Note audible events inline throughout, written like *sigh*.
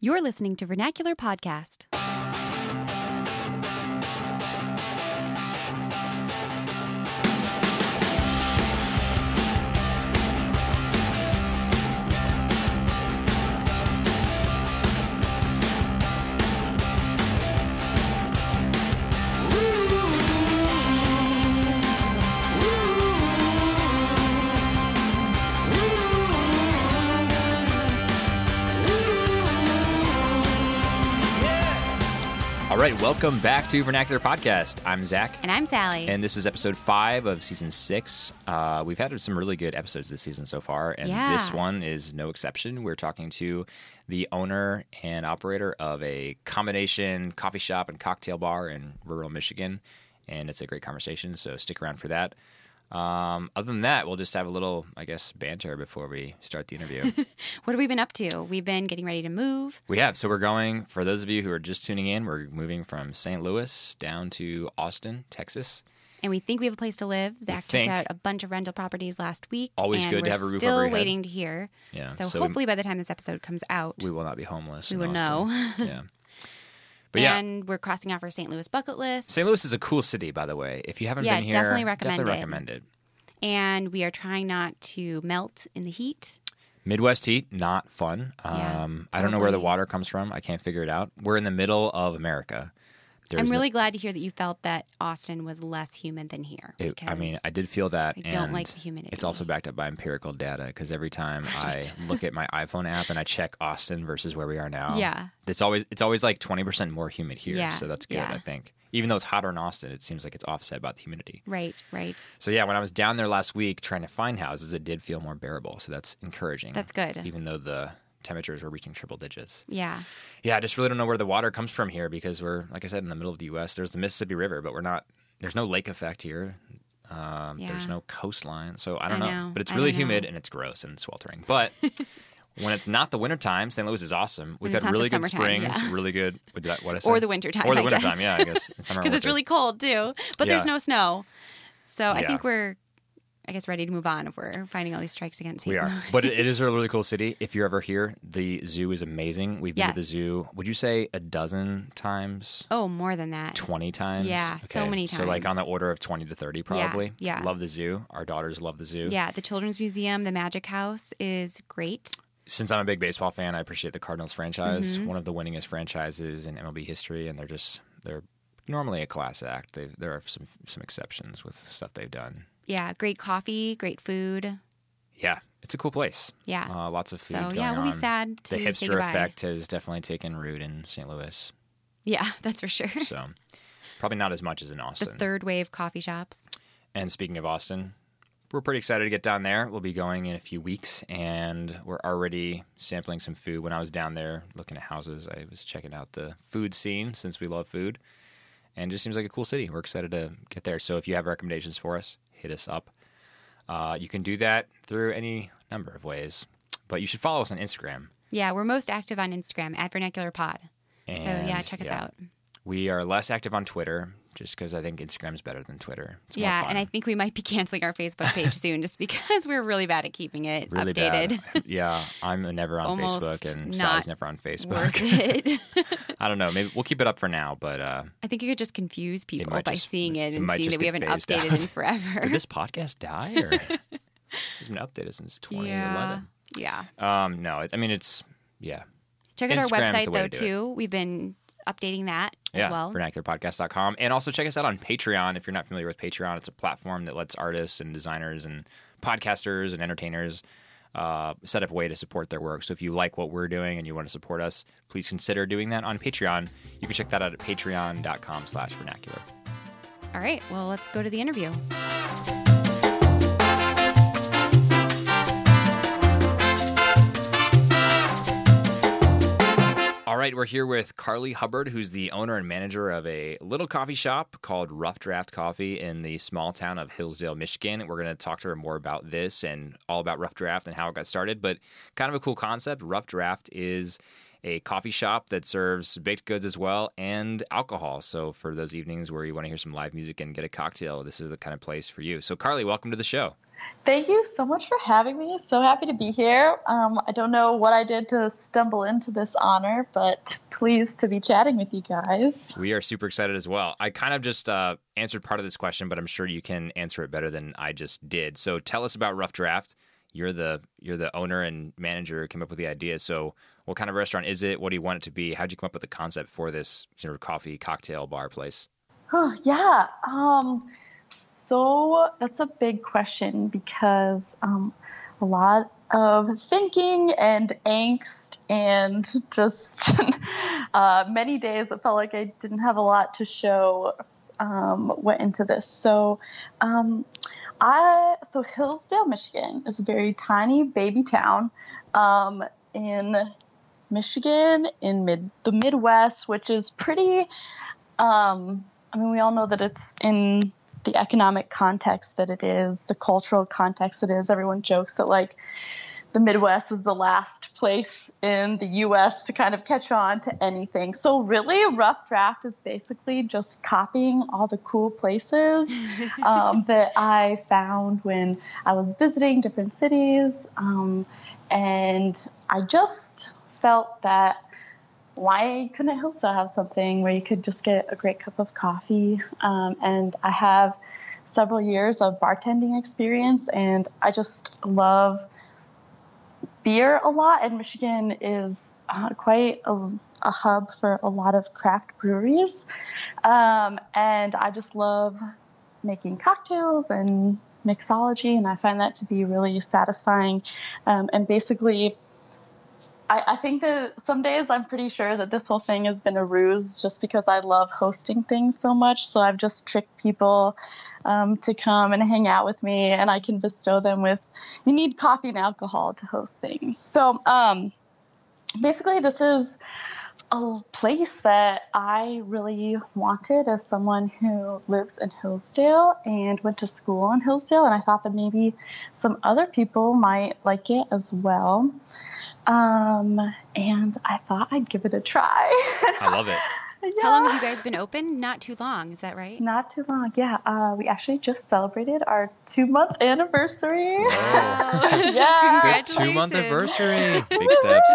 You're listening to Vernacular Podcast. All right, welcome back to Vernacular Podcast. I'm Zach, And I'm Sally. and this is episode five of season six. Uh, we've had some really good episodes this season so far, and Yeah. this one is no exception. We're talking to the owner and operator of a combination coffee shop and cocktail bar in rural Michigan, and it's a great conversation. So stick around for that. Um, other than that, we'll just have a little, I guess, banter before we start the interview. *laughs* what have we been up to? We've been getting ready to move. We have. So we're going, for those of you who are just tuning in, we're moving from St. Louis down to Austin, Texas. And we think we have a place to live. Zach checked out a bunch of rental properties last week. Always and good to we're have a roof still over your head. waiting to hear. Yeah, So, so we- hopefully by the time this episode comes out, We will not be homeless. We will Austin. *laughs* yeah. *laughs* But yeah, and we're crossing off our St. Louis bucket list. St. Louis is a cool city, by the way. If you haven't Yeah, been here, definitely recommend definitely it. recommend it. and we are trying not to melt in the heat. Midwest heat, not fun. Yeah, um, I don't know where the water comes from. I can't figure it out. We're in the middle of America. There's I'm no- really glad to hear that you felt that Austin was less humid than here. It, I mean, I did feel that. I don't like the humidity. It's also backed up by empirical data because every time Right. I *laughs* look at my iPhone app and I check Austin versus where we are now, Yeah. it's always it's always like twenty percent more humid here. Yeah, So that's good. yeah. I think even though it's hotter in Austin, it seems like it's offset by the humidity. right, right. So yeah, when I was down there last week trying to find houses, it did feel more bearable. So that's encouraging. That's good. Even though the temperatures were reaching triple digits. Yeah. Yeah, I just really don't know where the water comes from here because we're, like I said, in the middle of the U.S. There's the Mississippi River, but we're not. There's no lake effect here. Um, There's no coastline, so I don't I know. know. But it's really don't know. humid and it's gross and sweltering. But *laughs* when it's not the wintertime, St. Louis is awesome. We've had really good springs, yeah. really good. With that, what I say? Or the wintertime, Or the wintertime, yeah, I guess. In summer *laughs* Because it's really cold too. But there's no snow. So I think we're, I guess, ready to move on if we're finding all these strikes against We are, *laughs* but it, is a really cool city. If you're ever here, the zoo is amazing. We've been to the zoo. Would you say a dozen times? Oh, more than that. 20 times. Yeah, so many times. So, like on the order of 20 to 30, probably. yeah. Love the zoo. Our daughters love the zoo. Yeah, the Children's Museum, the Magic House is great. Since I'm a big baseball fan, I appreciate the Cardinals franchise. Mm-hmm. One of the winningest franchises in MLB history, and they're just, they're normally a class act. They've, there are some, some exceptions with stuff they've done. Yeah, great coffee, great food. Yeah, it's a cool place. Yeah. Uh, lots of food So going yeah, we'll be sad to The hipster effect has definitely taken root in St. Louis. Yeah, *laughs* that's for sure. So probably not as much as in Austin. the third wave coffee shops. And speaking of Austin, we're pretty excited to get down there. We'll be going in a few weeks, and we're already sampling some food. When I was down there looking at houses, I was checking out the food scene since we love food, and it just seems like a cool city. We're excited to get there. So if you have recommendations for us, hit us up. Uh, you can do that through any number of ways, but you should follow us on Instagram. Yeah, we're most active on Instagram at Vernacular Pod. And, so yeah, check us yeah, out. We are less active on Twitter just because I think Instagram's better than Twitter. It's Yeah, and I think we might be *laughs* canceling our Facebook page *laughs* soon just because we're really bad at keeping it really updated. bad. *laughs* Yeah, I'm never on Almost Facebook, and Sally's never on Facebook. I don't know. Maybe we'll keep it up for now, but uh, I think it could just confuse people by just- seeing it it and seeing that we haven't updated out. in forever. did this podcast die or it's been updated since 2011? Yeah. Um, no, I mean it's yeah, Check out our website though to do it. too. We've been updating that as yeah. well. Vernacularpodcast.com, and also check us out on Patreon. If you're not familiar with Patreon, it's a platform that lets artists and designers and podcasters and entertainers. Uh, set up a way to support their work. So if you like what we're doing and you want to support us, please consider doing that on Patreon. You can check that out at patreon.com slash vernacular. All right. Well, let's go to the interview. Right, we're here with Carly Hubbard, who's the owner and manager of a little coffee shop called Rough Draft Coffee in the small town of Hillsdale, Michigan. We're going to talk to her more about this and all about Rough Draft and how it got started. But kind of a cool concept. Rough Draft is a coffee shop that serves baked goods as well and alcohol. So for those evenings where you want to hear some live music and get a cocktail, this is the kind of place for you. So, Carly, welcome to the show. Thank you so much for having me. So happy to be here. Um, I don't know what I did to stumble into this honor, but pleased to be chatting with you guys. We are super excited as well. I kind of just uh, answered part of this question, but I'm sure you can answer it better than I just did. So tell us about Rough Draft. You're the you're the owner and manager who came up with the idea. So what kind of restaurant is it? What do you want it to be? How'd you come up with the concept for this sort of coffee cocktail bar place? Oh, yeah. Um, so that's a big question because um, a lot of thinking and angst and just *laughs* uh, many days it felt like I didn't have a lot to show um, went into this. So um, I so Hillsdale, Michigan is a very tiny baby town um, in Michigan in mid the Midwest, which is pretty. Um, I mean, we all know that it's in the economic context that it is, the cultural context it is. Everyone jokes that like the Midwest is the last place in the U.S. to kind of catch on to anything. So really, Rough Draft is basically just copying all the cool places *laughs* um, that I found when I was visiting different cities, um, and I just felt that why couldn't Hillsdale have something where you could just get a great cup of coffee? Um, and I have several years of bartending experience, and I just love beer a lot. And Michigan is uh, quite a, a, hub for a lot of craft breweries. Um, and I just love making cocktails and mixology, and I find that to be really satisfying. Um, and basically, I, I, think that some days I'm pretty sure that this whole thing has been a ruse just because I love hosting things so much. So I've just tricked people um, to come and hang out with me, and I can bestow them with, you need coffee and alcohol to host things. So um, basically, this is a place that I really wanted as someone who lives in Hillsdale and went to school in Hillsdale, and I thought that maybe some other people might like it as well. Um, and I thought I'd give it a try. I love it. *laughs* Yeah. How long have you guys been open? Not too long, is that right? Not too long, yeah. Uh, we actually just celebrated our two month anniversary. *laughs* yeah. *laughs* Two month anniversary. Big steps.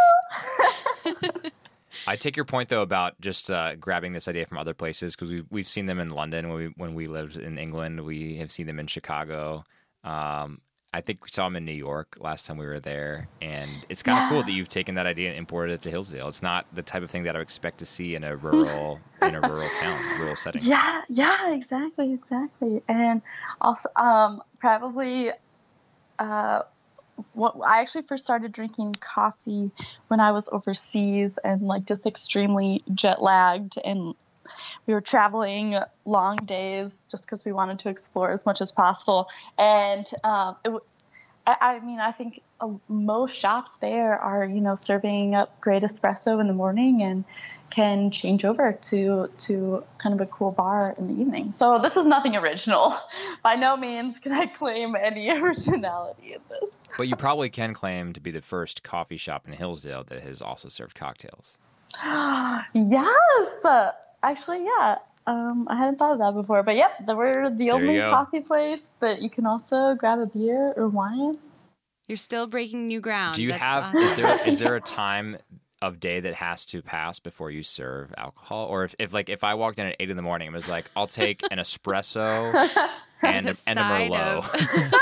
I take your point though about just uh, grabbing this idea from other places because we've we've seen them in London when we when we lived in England. We have seen them in Chicago. Um, I think we saw him in New York last time we were there, and it's kind of yeah. cool that you've taken that idea and imported it to Hillsdale. It's not the type of thing that I would expect to see in a rural in a rural *laughs* town, rural setting. Yeah, yeah, exactly, exactly, and also um, probably. Uh, what I actually first started drinking coffee when I was overseas and like just extremely jet lagged and we were traveling long days just because we wanted to explore as much as possible. And um, it, I, I mean, I think uh, most shops there are, you know, serving up great espresso in the morning and can change over to to kind of a cool bar in the evening. So this is nothing original. *laughs* By no means can I claim any *laughs* originality in this. But you probably can claim to be the first coffee shop in Hillsdale that has also served cocktails. *gasps* yes. Actually, yeah. Um, I hadn't thought of that before, but yep, we're the there only coffee place that you can also grab a beer or wine. You're still breaking new ground. Do you That's have? Awesome. Is there is there a *laughs* time of day that has to pass before you serve alcohol, or if, if like if I walked in at eight in the morning and was like, I'll take an *laughs* espresso *laughs* and a, and a merlot.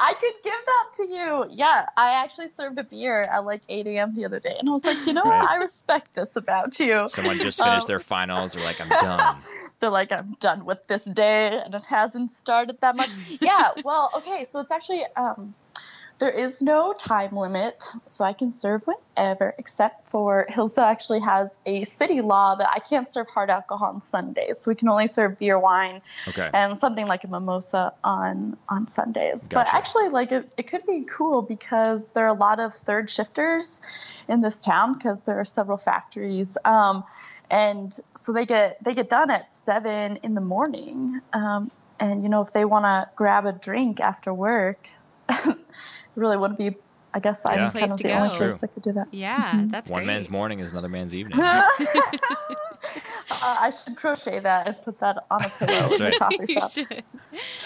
I could give that to you. Yeah, I actually served a beer at like 8 a.m. the other day, and I was like, you know what? I respect this about you. Someone just finished um, their finals. They're like, I'm done. *laughs* They're like, I'm done with this day, and it hasn't started that much. yeah. Well, okay. So it's actually um, there is no time limit, so I can serve whenever, except for Hillsdale actually has a city law that I can't serve hard alcohol on Sundays, so we can only serve beer, wine, okay. and something like a mimosa on on Sundays. Gotcha. But actually, like it, it could be cool because there are a lot of third shifters in this town because there are several factories. Um, and so they get they get done at seven in the morning. Um, and you know, if they want to grab a drink after work, *laughs* really wouldn't be. I guess I'm yeah. kind of the go. only place that could do that. Yeah, mm-hmm. that's one great. man's morning is another man's evening. *laughs* uh, *laughs* I should crochet that and put that on a pillow in right. the coffee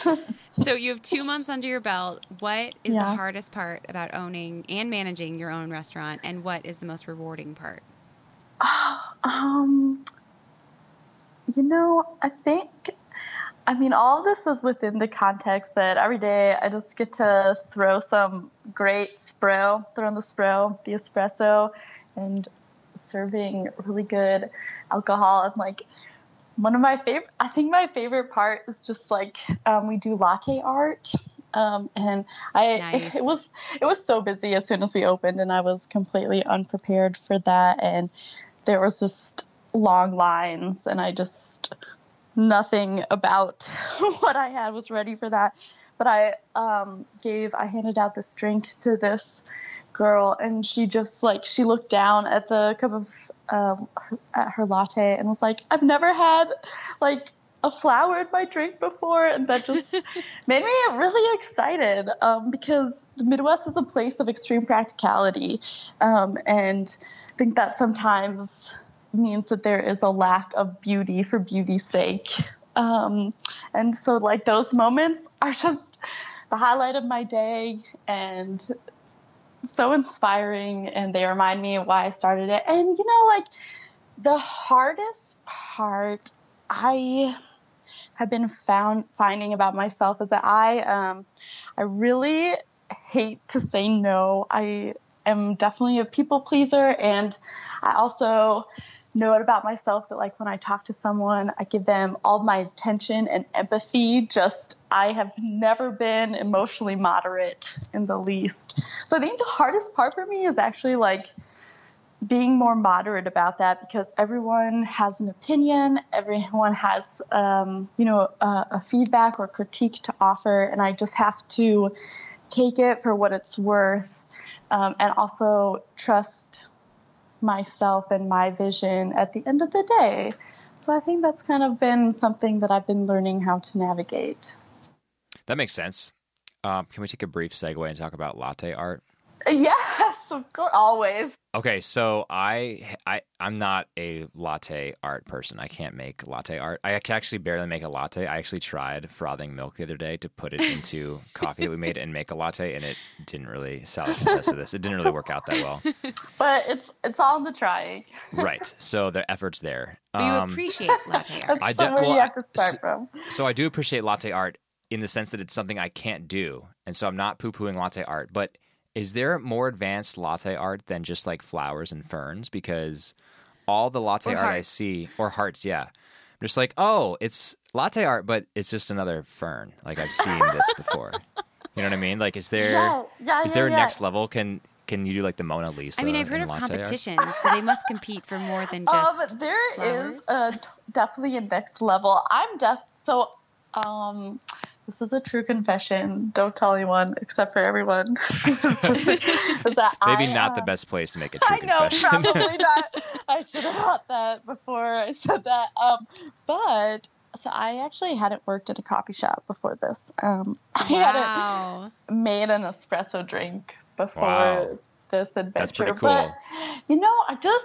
shop. *laughs* So you have two months under your belt. What is the hardest part about owning and managing your own restaurant, and what is the most rewarding part? *sighs* Um, you know, I think, I mean, all of this is within the context that every day I just get to throw some great spro, throw in the spro, the espresso, and serving really good alcohol. And like, one of my favorite, I think my favorite part is just like um, we do latte art. Um, and I, Nice. *laughs* it was, it was so busy as soon as we opened, and I was completely unprepared for that. And there was just long lines and I just nothing about *laughs* what I had was ready for that. But I um, gave I handed out this drink to this girl and she just like she looked down at the cup of um, her, at her latte and was like, I've never had like a flower in my drink before, and that just *laughs* made me really excited um, because the Midwest is a place of extreme practicality, um, and I think that sometimes means that there is a lack of beauty for beauty's sake. Um, and so, like, those moments are just the highlight of my day and so inspiring. And they remind me of why I started it. And, you know, like, the hardest part I have been found finding about myself is that I, um, I really hate to say no. I am definitely a people pleaser, and I also know about myself that like when I talk to someone, I give them all my attention and empathy. Just I have never been emotionally moderate in the least. So I think the hardest part for me is actually like being more moderate about that because everyone has an opinion, everyone has, um, you know, a, a feedback or critique to offer, and I just have to take it for what it's worth, um, and also trust myself and my vision at the end of the day. So I think that's kind of been something that I've been learning how to navigate. That makes sense. Um, can we take a brief segue and talk about latte art? *laughs* Yes, of course, always. Okay, so I I I'm not a latte art person. I can't make latte art. I can actually barely make a latte. I actually tried frothing milk the other day to put it *laughs* into coffee that we made and make a latte, and it didn't really. Sally can attest to this. It didn't really work out that well. *laughs* But it's it's all in the trying. Right. So the effort's there. But you Um, appreciate latte *laughs* art. That's I somewhere de- well, you have to start so- from. so I do appreciate latte art in the sense that it's something I can't do, and so I'm not poo pooing latte art. But is there more advanced latte art than just like flowers and ferns? Because all the latte Or art I see, or hearts, yeah, I'm just like, oh, it's latte art, but it's just another fern. Like I've seen this before. You know what I mean? Like, is there is Yeah, yeah, yeah, there a yeah. next level? Can can you do like the Mona Lisa? I mean, I've heard of latte art? competitions, so they must compete for more than Um, just. there is flowers? uh, definitely a next level. I'm def so um this is a true confession. Don't tell anyone except for everyone. *laughs* *laughs* Maybe I, not the uh, best place to make a true I know, confession. probably *laughs* not. I should have thought that before I said that. Um, but so I actually hadn't worked at a coffee shop before this. Um, I hadn't Wow. made an espresso drink before Wow. this adventure. That's pretty But cool. you know, I just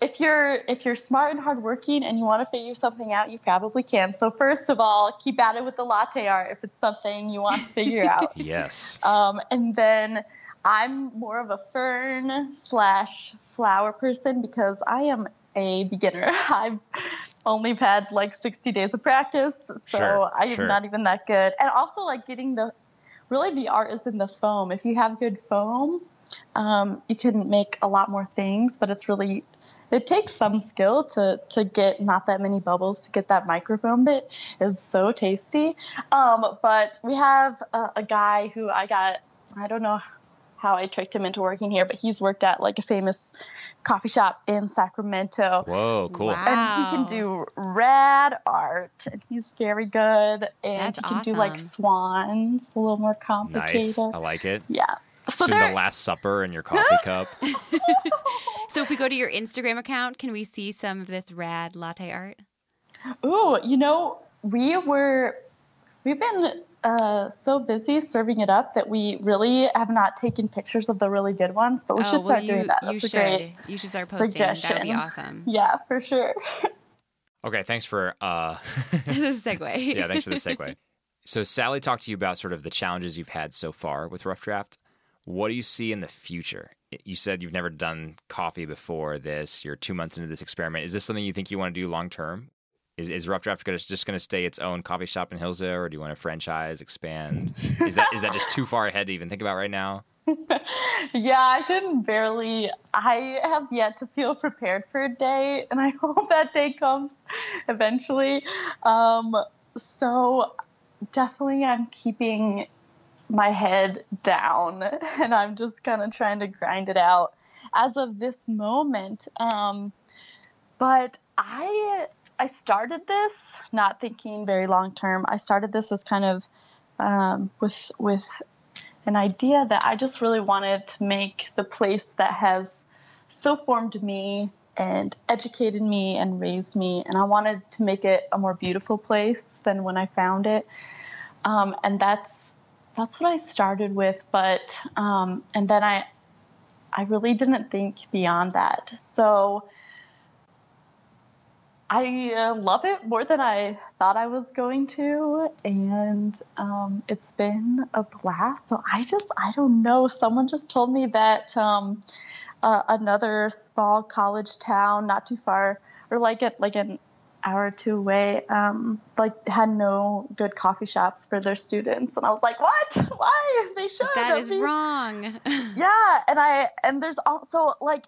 if you're if you're smart and hardworking and you want to figure something out, you probably can. So first of all, keep at it with the latte art if it's something you want to figure *laughs* out. yes. Um, and then I'm more of a fern slash flower person because I am a beginner. *laughs* I've only had like 60 days of practice, so Sure, I am sure. not even that good. And also, like getting the really the art is in the foam. If you have good foam, um, you can make a lot more things, but it's really it takes some skill to to get not that many bubbles to get that microfoam that is so tasty. Um, but we have a, a guy who I got I don't know how I tricked him into working here, but he's worked at like a famous coffee shop in Sacramento. Whoa, cool. Wow. And he can do rad art, and he's very good. And That's he can do like swans, a little more complicated. Nice. I like it. Yeah. So Doing the Last Supper in your coffee cup. *laughs* So if we go to your Instagram account, can we see some of this rad latte art? Ooh, you know, we were we've been uh, so busy serving it up that we really have not taken pictures of the really good ones, but we oh, should well, start you, doing that. you That's a should. great. You should start posting. That would be awesome. Yeah, for sure. *laughs* Okay, thanks for uh *laughs* This is a segue. yeah, thanks for the segue. So Sally talked to you about sort of the challenges you've had so far with Rough Draft. What do you see in the future? You said you've never done coffee before this. You're two months into this experiment. Is this something you think you want to do long term? Is, is Rough Draft just going to stay its own coffee shop in Hillsdale, or do you want to franchise, expand? Is that is that just too far ahead to even think about right now? *laughs* yeah, I can barely. I have yet to feel prepared for a day, and I *laughs* hope that day comes eventually. Um, so definitely, I'm keeping my head down, *laughs* and I'm just kind of trying to grind it out as of this moment. Um, but I I started this not thinking very long term. I started this as kind of um, with with an idea that I just really wanted to make the place that has so formed me and educated me and raised me, and I wanted to make it a more beautiful place than when I found it. Um, and that's that's what I started with, but um, and then I I really didn't think beyond that. So I uh, love it more than I thought I was going to, and um, it's been a blast. So I just, I don't know. Someone just told me that um, uh, another small college town, not too far, or like it, like an hour or two away, um, like had no good coffee shops for their students, and I was like, what? *laughs* Why? They should. That is wrong. *laughs* yeah, and I and there's also like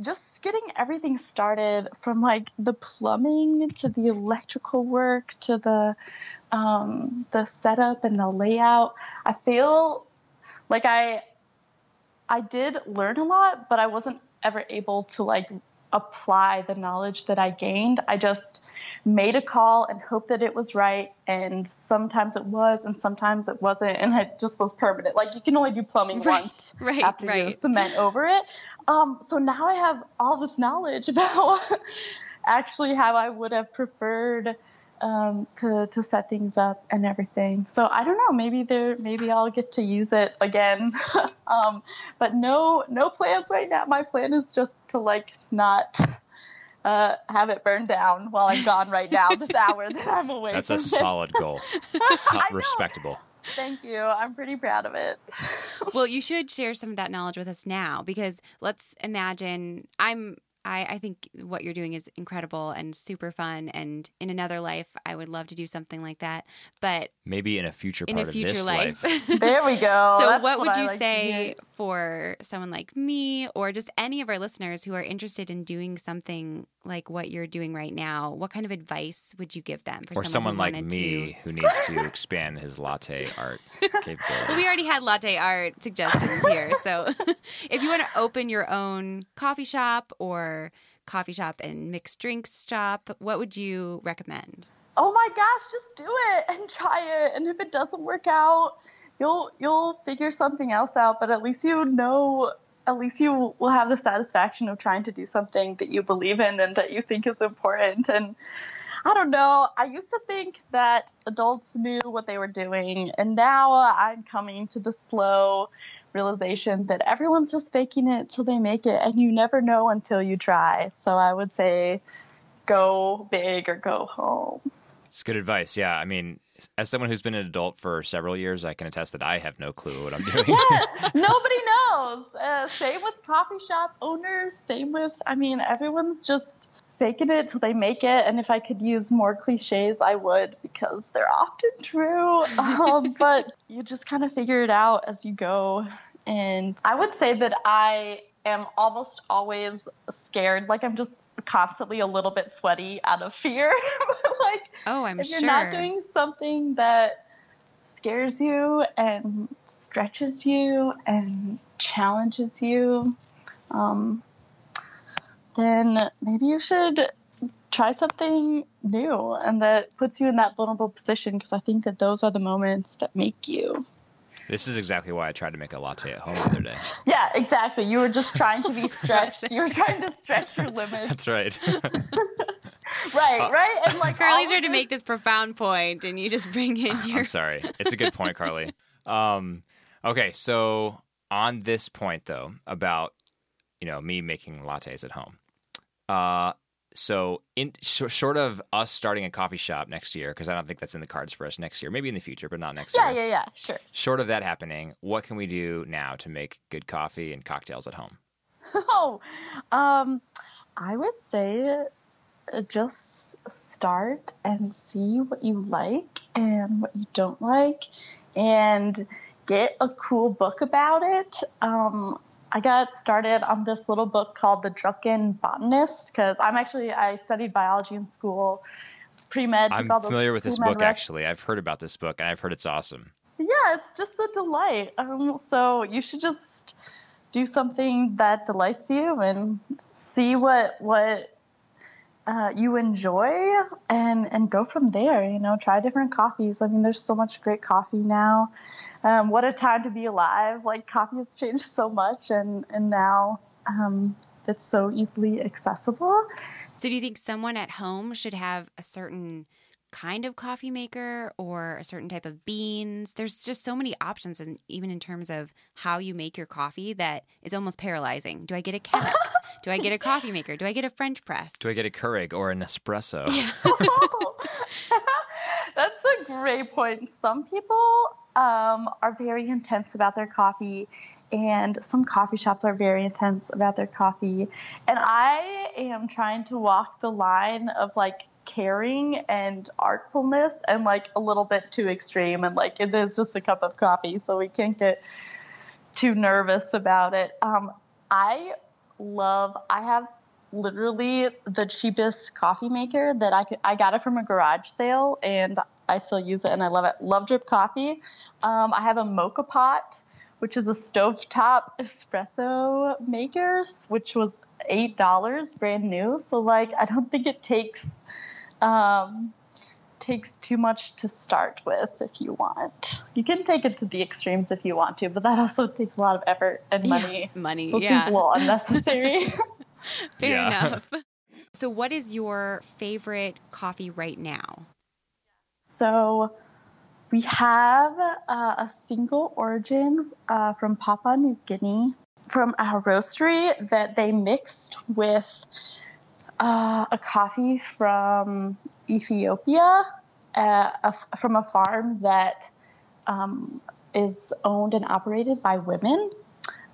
just getting everything started from like the plumbing to the electrical work to the um, the setup and the layout. I feel like I I did learn a lot, but I wasn't ever able to like apply the knowledge that I gained. I just made a call and hoped that it was right. And sometimes it was, and sometimes it wasn't. And it just was permanent. Like you can only do plumbing right, once right, after right. you cement over it. Um, so now I have all this knowledge *laughs* about actually how I would have preferred um, to to set things up and everything. So I don't know. Maybe there. Maybe I'll get to use it again. *laughs* um, but no, no plans right now. My plan is just to like not uh, have it burned down while I'm gone right now. this hour that I'm away. That's a it. solid goal. *laughs* So- respectable. Thank you. I'm pretty proud of it. well, you should share some of that knowledge with us now because let's imagine I'm I, I think what you're doing is incredible and super fun and in another life I would love to do something like that. But Maybe in a future in part a of future this life. *laughs* There we go. so That's what would I you like say for someone like me or just any of our listeners who are interested in doing something like what you're doing right now? What kind of advice would you give them for or someone who like me to who needs to expand his latte art *laughs* capabilities. Well, we already had latte art suggestions here. So *laughs* if you want to open your own coffee shop or coffee shop and mixed drinks shop, what would you recommend? oh my gosh, just do it and try it. And if it doesn't work out, you'll you'll figure something else out. But at least you know, at least you will have the satisfaction of trying to do something that you believe in and that you think is important. And I don't know. I used to think that adults knew what they were doing, and now I'm coming to the slow realization that everyone's just faking it till they make it, and you never know until you try. So I would say, go big or go home. It's good advice. Yeah. I mean, as someone who's been an adult for several years, I can attest that I have no clue what I'm *laughs* doing. Yeah, *laughs* nobody knows. Uh, same with coffee shop owners. Same with, I mean, everyone's just faking it till they make it. And if I could use more cliches, I would because they're often true. *laughs* Um, but you just kind of figure it out as you go. And I would say that I am almost always scared. Like I'm just constantly a little bit sweaty out of fear. *laughs* like Oh, I'm if you're not doing something that scares you and stretches you and challenges you, um, then maybe you should try something new and that puts you in that vulnerable position because I think that those are the moments that make you. this is exactly why I tried to make a latte at home the other day. *laughs* Yeah, exactly. You were just trying to be *laughs* stretched. You were trying to stretch your limits. That's right. *laughs* Right, right? And like Carly's all trying to make this profound point, and you just bring in your. I'm sorry. It's a good point, Carly. Um, okay, so on this point though, about you know me making lattes at home, uh, so in sh- short of us starting a coffee shop next year, because I don't think that's in the cards for us next year. Maybe in the future, but not next Yeah, year. yeah, yeah. Yeah, sure. Short of that happening, what can we do now to make good coffee and cocktails at home? *laughs* Oh, um, I would say uh, just start and see what you like and what you don't like, and get a cool book about it. Um, I got started on this little book called The Drunken Botanist because I'm actually I studied biology in school. It's pre med. I'm familiar with this book actually. I've heard about this book and I've heard it's awesome. Yeah, it's just a delight. Um, so you should just do something that delights you and see what what uh, you enjoy and and go from there. You know, try different coffees. I mean, there's so much great coffee now. Um, what a time to be alive! Like coffee has changed so much, and and now um, it's so easily accessible. So, do you think someone at home should have a certain kind of coffee maker or a certain type of beans? There's just so many options, and even in terms of how you make your coffee, that it's almost paralyzing. Do I get a Chemex? *laughs* Do I get a coffee maker? Do I get a French press? Do I get a Keurig or an espresso? Yeah. *laughs* *laughs* That's a great point. Some people um, are very intense about their coffee, and some coffee shops are very intense about their coffee. And I am trying to walk the line of like caring and artfulness and like a little bit too extreme. And like it is just a cup of coffee, so we can't get too nervous about it. Um, I love, I have literally the cheapest coffee maker that I could. I got it from a garage sale, and I still use it, and I love it. Love drip coffee. Um, I have a moka pot, which is a stovetop espresso maker, which was eight dollars, brand new. So like, I don't think it takes um, takes too much to start with if you want. You can take it to the extremes if you want to, but that also takes a lot of effort and money. Yeah, money, Which yeah. seems a little unnecessary. Fair Yeah. enough. So, what is your favorite coffee right now? So we have uh, a single origin uh, from Papua New Guinea from a roastery that they mixed with uh, a coffee from Ethiopia uh, a, from a farm that um, is owned and operated by women.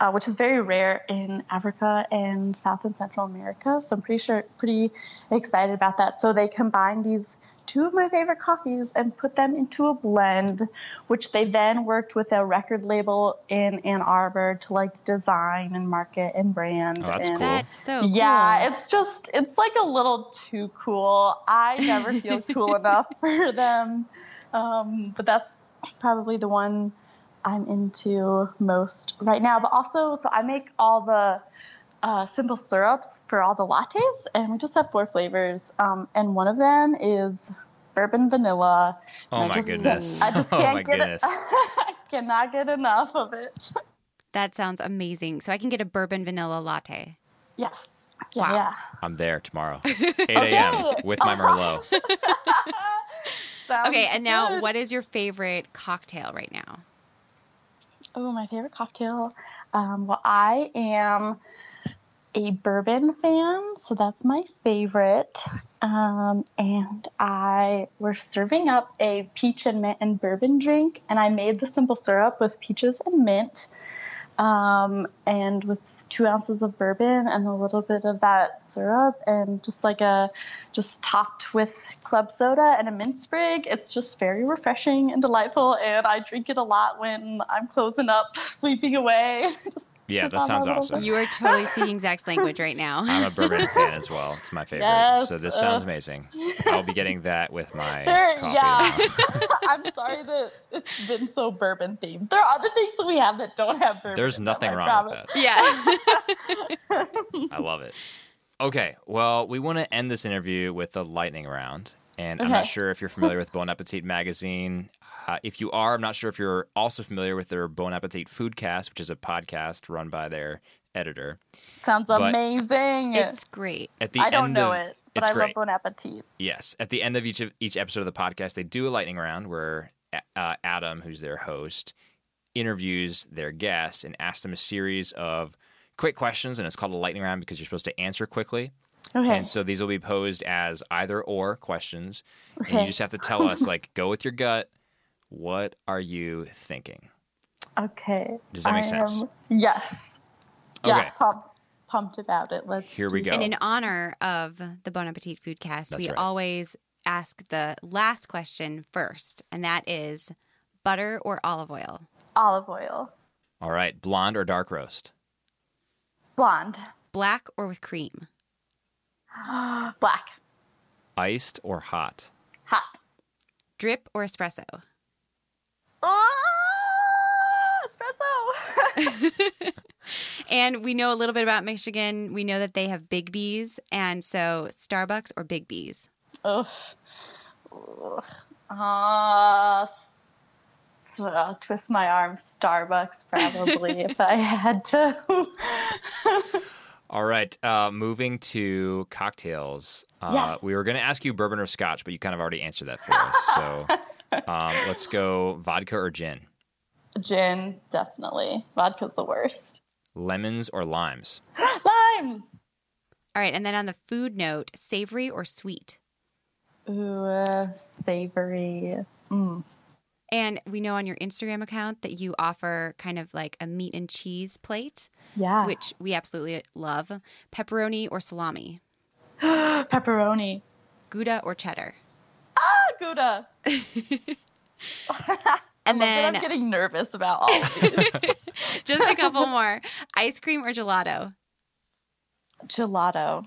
Uh, which is very rare in Africa and South and Central America. So I'm pretty sure, pretty excited about that. So they combine these two of my favorite coffees and put them into a blend, which they then worked with a record label in Ann Arbor to like design and market and brand. Oh, that's and cool. That's so cool. yeah, it's just it's like a little too cool. I never feel cool *laughs* enough for them, um, but that's probably the one I'm into most right now. But also, so I make all the uh, simple syrups for all the lattes, and we just have four flavors. Um, and one of them is bourbon vanilla. Oh And I my just- goodness. I just *laughs* Oh can't my get goodness. it. I cannot get enough of it. That sounds amazing. So, I can get a bourbon vanilla latte. Yes. Yeah. Wow. Yeah. I'm there tomorrow, *laughs* 8 a.m. with my Merlot. *laughs* Okay, and now good. what is your favorite cocktail right now? Oh, my favorite cocktail. Um, well, I am a bourbon fan, so that's my favorite. Um, and I we're serving up a peach and mint and bourbon drink, and I made the simple syrup with peaches and mint, um, and with two ounces of bourbon and a little bit of that syrup, and just like a just topped with club soda and a mint sprig. It's just very refreshing and delightful, and I drink it a lot when I'm closing up, *laughs* sweeping away. *laughs* Yeah, that sounds awesome. You are totally speaking Zach's language right now. I'm a bourbon *laughs* fan as well. It's my favorite. Yes, so this sounds uh, amazing. I'll be getting that with my *laughs* There- coffee. yeah. *laughs* I'm sorry that it's been so bourbon themed. There are other things that we have that don't have bourbon. There's in them, nothing I wrong with that. yeah. I love it. Okay, well, we want to end this interview with the lightning round. And I'm not sure if you're familiar with Bon Appetit magazine. Uh, if you are, I'm not sure if you're also familiar with their Bon Appetit Foodcast, which is a podcast run by their editor. Sounds But- amazing. it's great. At the I don't know of, it, but I great. love Bon Appetit. Yes, at the end of each of each episode of the podcast, they do a lightning round where uh, Adam, who's their host, interviews their guests and asks them a series of quick questions, and it's called a lightning round because you're supposed to answer quickly. Okay. And so these will be posed as either or questions. And you just have to tell us, like, go with your gut. What are you thinking? Okay. Does that make I sense? am- yes. Okay. Yeah. Pumped, pumped about it. Let's. Here we go. And in honor of the Bon Appetit Foodcast, That's we right. always ask the last question first, and that is butter or olive oil? Olive oil. All right. Blonde or dark roast? Blonde. Black or with cream? *gasps* Black. Iced or hot? Hot. Drip or espresso? Oh, espresso. *laughs* And we know a little bit about Michigan. We know that they have Biggby's, and so Starbucks or Biggby's. Ugh. Ugh. Uh, I'll twist my arm. Starbucks, probably, *laughs* if I had to. *laughs* All right. Uh, moving to cocktails. Uh, Yes. We were going to ask you bourbon or scotch, but you kind of already answered that for us. So um, let's go vodka or gin? Gin, definitely. Vodka's the worst. Lemons or limes? *gasps* Limes. All right, and then on the food note, savory or sweet? Ooh, uh, savory. Mm. And we know on your Instagram account that you offer kind of like a meat and cheese plate, Yeah. which we absolutely love. Pepperoni or salami? *gasps* Pepperoni. Gouda or cheddar? *laughs* And I love that then I'm getting nervous about all of these. *laughs* just a couple *laughs* more. Ice cream or gelato? Gelato.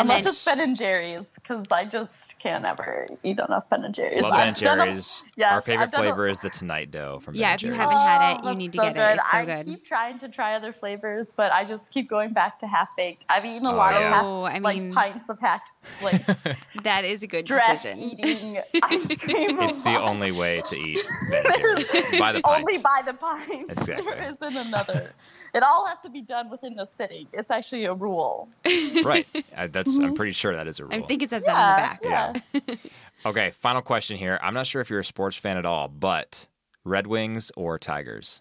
And Unless then- it's Ben and Jerry's, because I just can't ever eat enough Ben and Jerry's. Love Ben and I've done a- Jerry's. yes, Our favorite I've a- flavor is the Tonight Dough from Ben Yeah, and if you haven't had it, oh, you that's need to so get it. It's so I good. keep trying to try other flavors, but I just keep going back to half baked. I've eaten a Oh, lot yeah. of half, Oh, I like pints of half like *laughs* That is a good stress decision. eating *laughs* ice cream. It's the only way to eat Ben and *laughs* Jerry's. By the pints. Only by the pints. Exactly. There isn't another. It all has to be done within the sitting. It's actually a rule. *laughs* right. Uh, That's. I'm pretty sure that is a rule. I think it says that on the back. Yeah. Yeah. *laughs* Okay. Final question here. I'm not sure if you're a sports fan at all, but Red Wings or Tigers?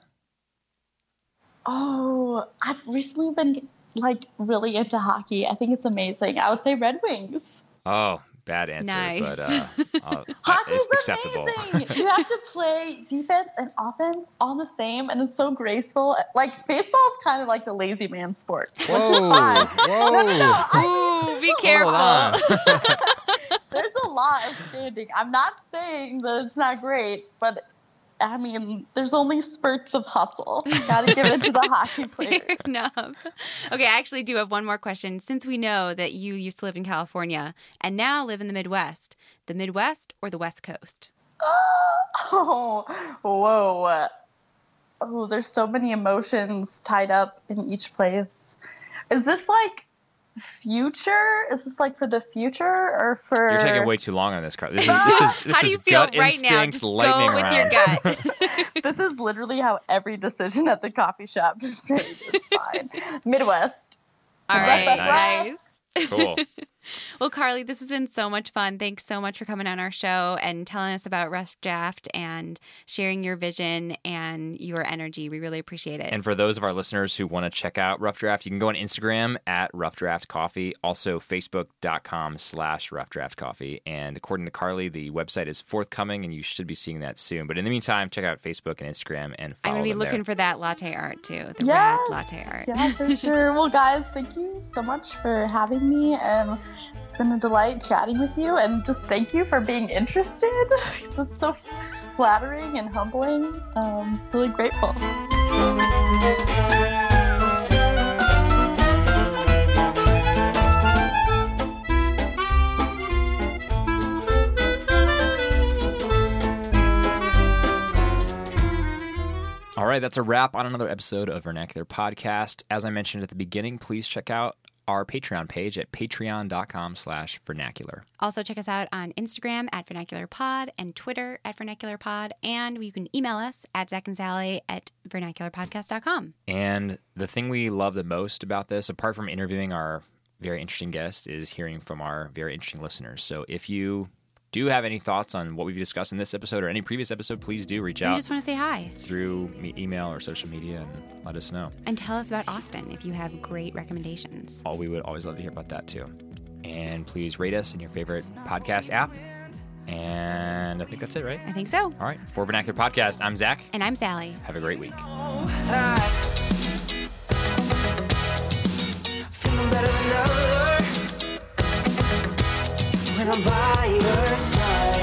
Oh, I've recently been like really into hockey. I think it's amazing. I would say Red Wings. Oh, bad answer, Nice. but uh, uh, *laughs* Hockey's it's acceptable. amazing. you have to play defense and offense on the same, and it's so graceful. Like baseball is kind of like the lazy man sport. Which is Whoa! fine. Whoa! No, no, no. I Ooh, be careful. Hold *laughs* on. there's a lot of standing. I'm not saying that it's not great, but I mean, there's only spurts of hustle. Gotta give it to the *laughs* hockey players. Fair enough. Okay, I actually do have one more question. Since we know that you used to live in California and now live in the Midwest, the Midwest or the West Coast? *laughs* Oh, whoa. Oh, there's so many emotions tied up in each place. Is this like future? Is this like for the future or for? You're taking way too long on this card. This is this *laughs* is this How do is you feel gut right now? instinct Just lightning go with round. your gut. *laughs* *laughs* This is literally how every decision at the coffee shop just made. It's fine. Midwest. All Right, right, nice. nice. Cool. *laughs* Well, Carly, this has been so much fun. Thanks so much for coming on our show and telling us about Rough Draft and sharing your vision and your energy. We really appreciate it. And for those of our listeners who want to check out Rough Draft, you can go on Instagram at Rough Draft Coffee, also facebook.com slash Rough Draft Coffee. And according to Carly, the website is forthcoming and you should be seeing that soon. But in the meantime, check out Facebook and Instagram and I'm going to be them looking there. for that latte art too, the Yes. rad latte art. Yeah, for sure. *laughs* Well, guys, thank you so much for having me, and it's been a delight chatting with you. And just thank you for being interested. *laughs* It's so flattering and humbling. Um, really grateful. All right, that's a wrap on another episode of Vernacular Podcast. As I mentioned at the beginning, please check out our Patreon page at patreon.com slash vernacular. Also, check us out on Instagram at Vernacular Pod and Twitter at Vernacular Pod. And you can email us at Zach and Sally at vernacularpodcast.com. And the thing we love the most about this, apart from interviewing our very interesting guest, is hearing from our very interesting listeners. So if you do you have any thoughts on what we've discussed in this episode or any previous episode, please do reach You out just want to say hi through email or social media and let us know. and tell us about Austin if you have great recommendations. All we would always love to hear about that too. And please rate us in your favorite podcast app. And I think that's it, right? I think so. All right. For Vernacular Podcast, I'm Zach. And I'm Sally. Have a great week. I'm by your side.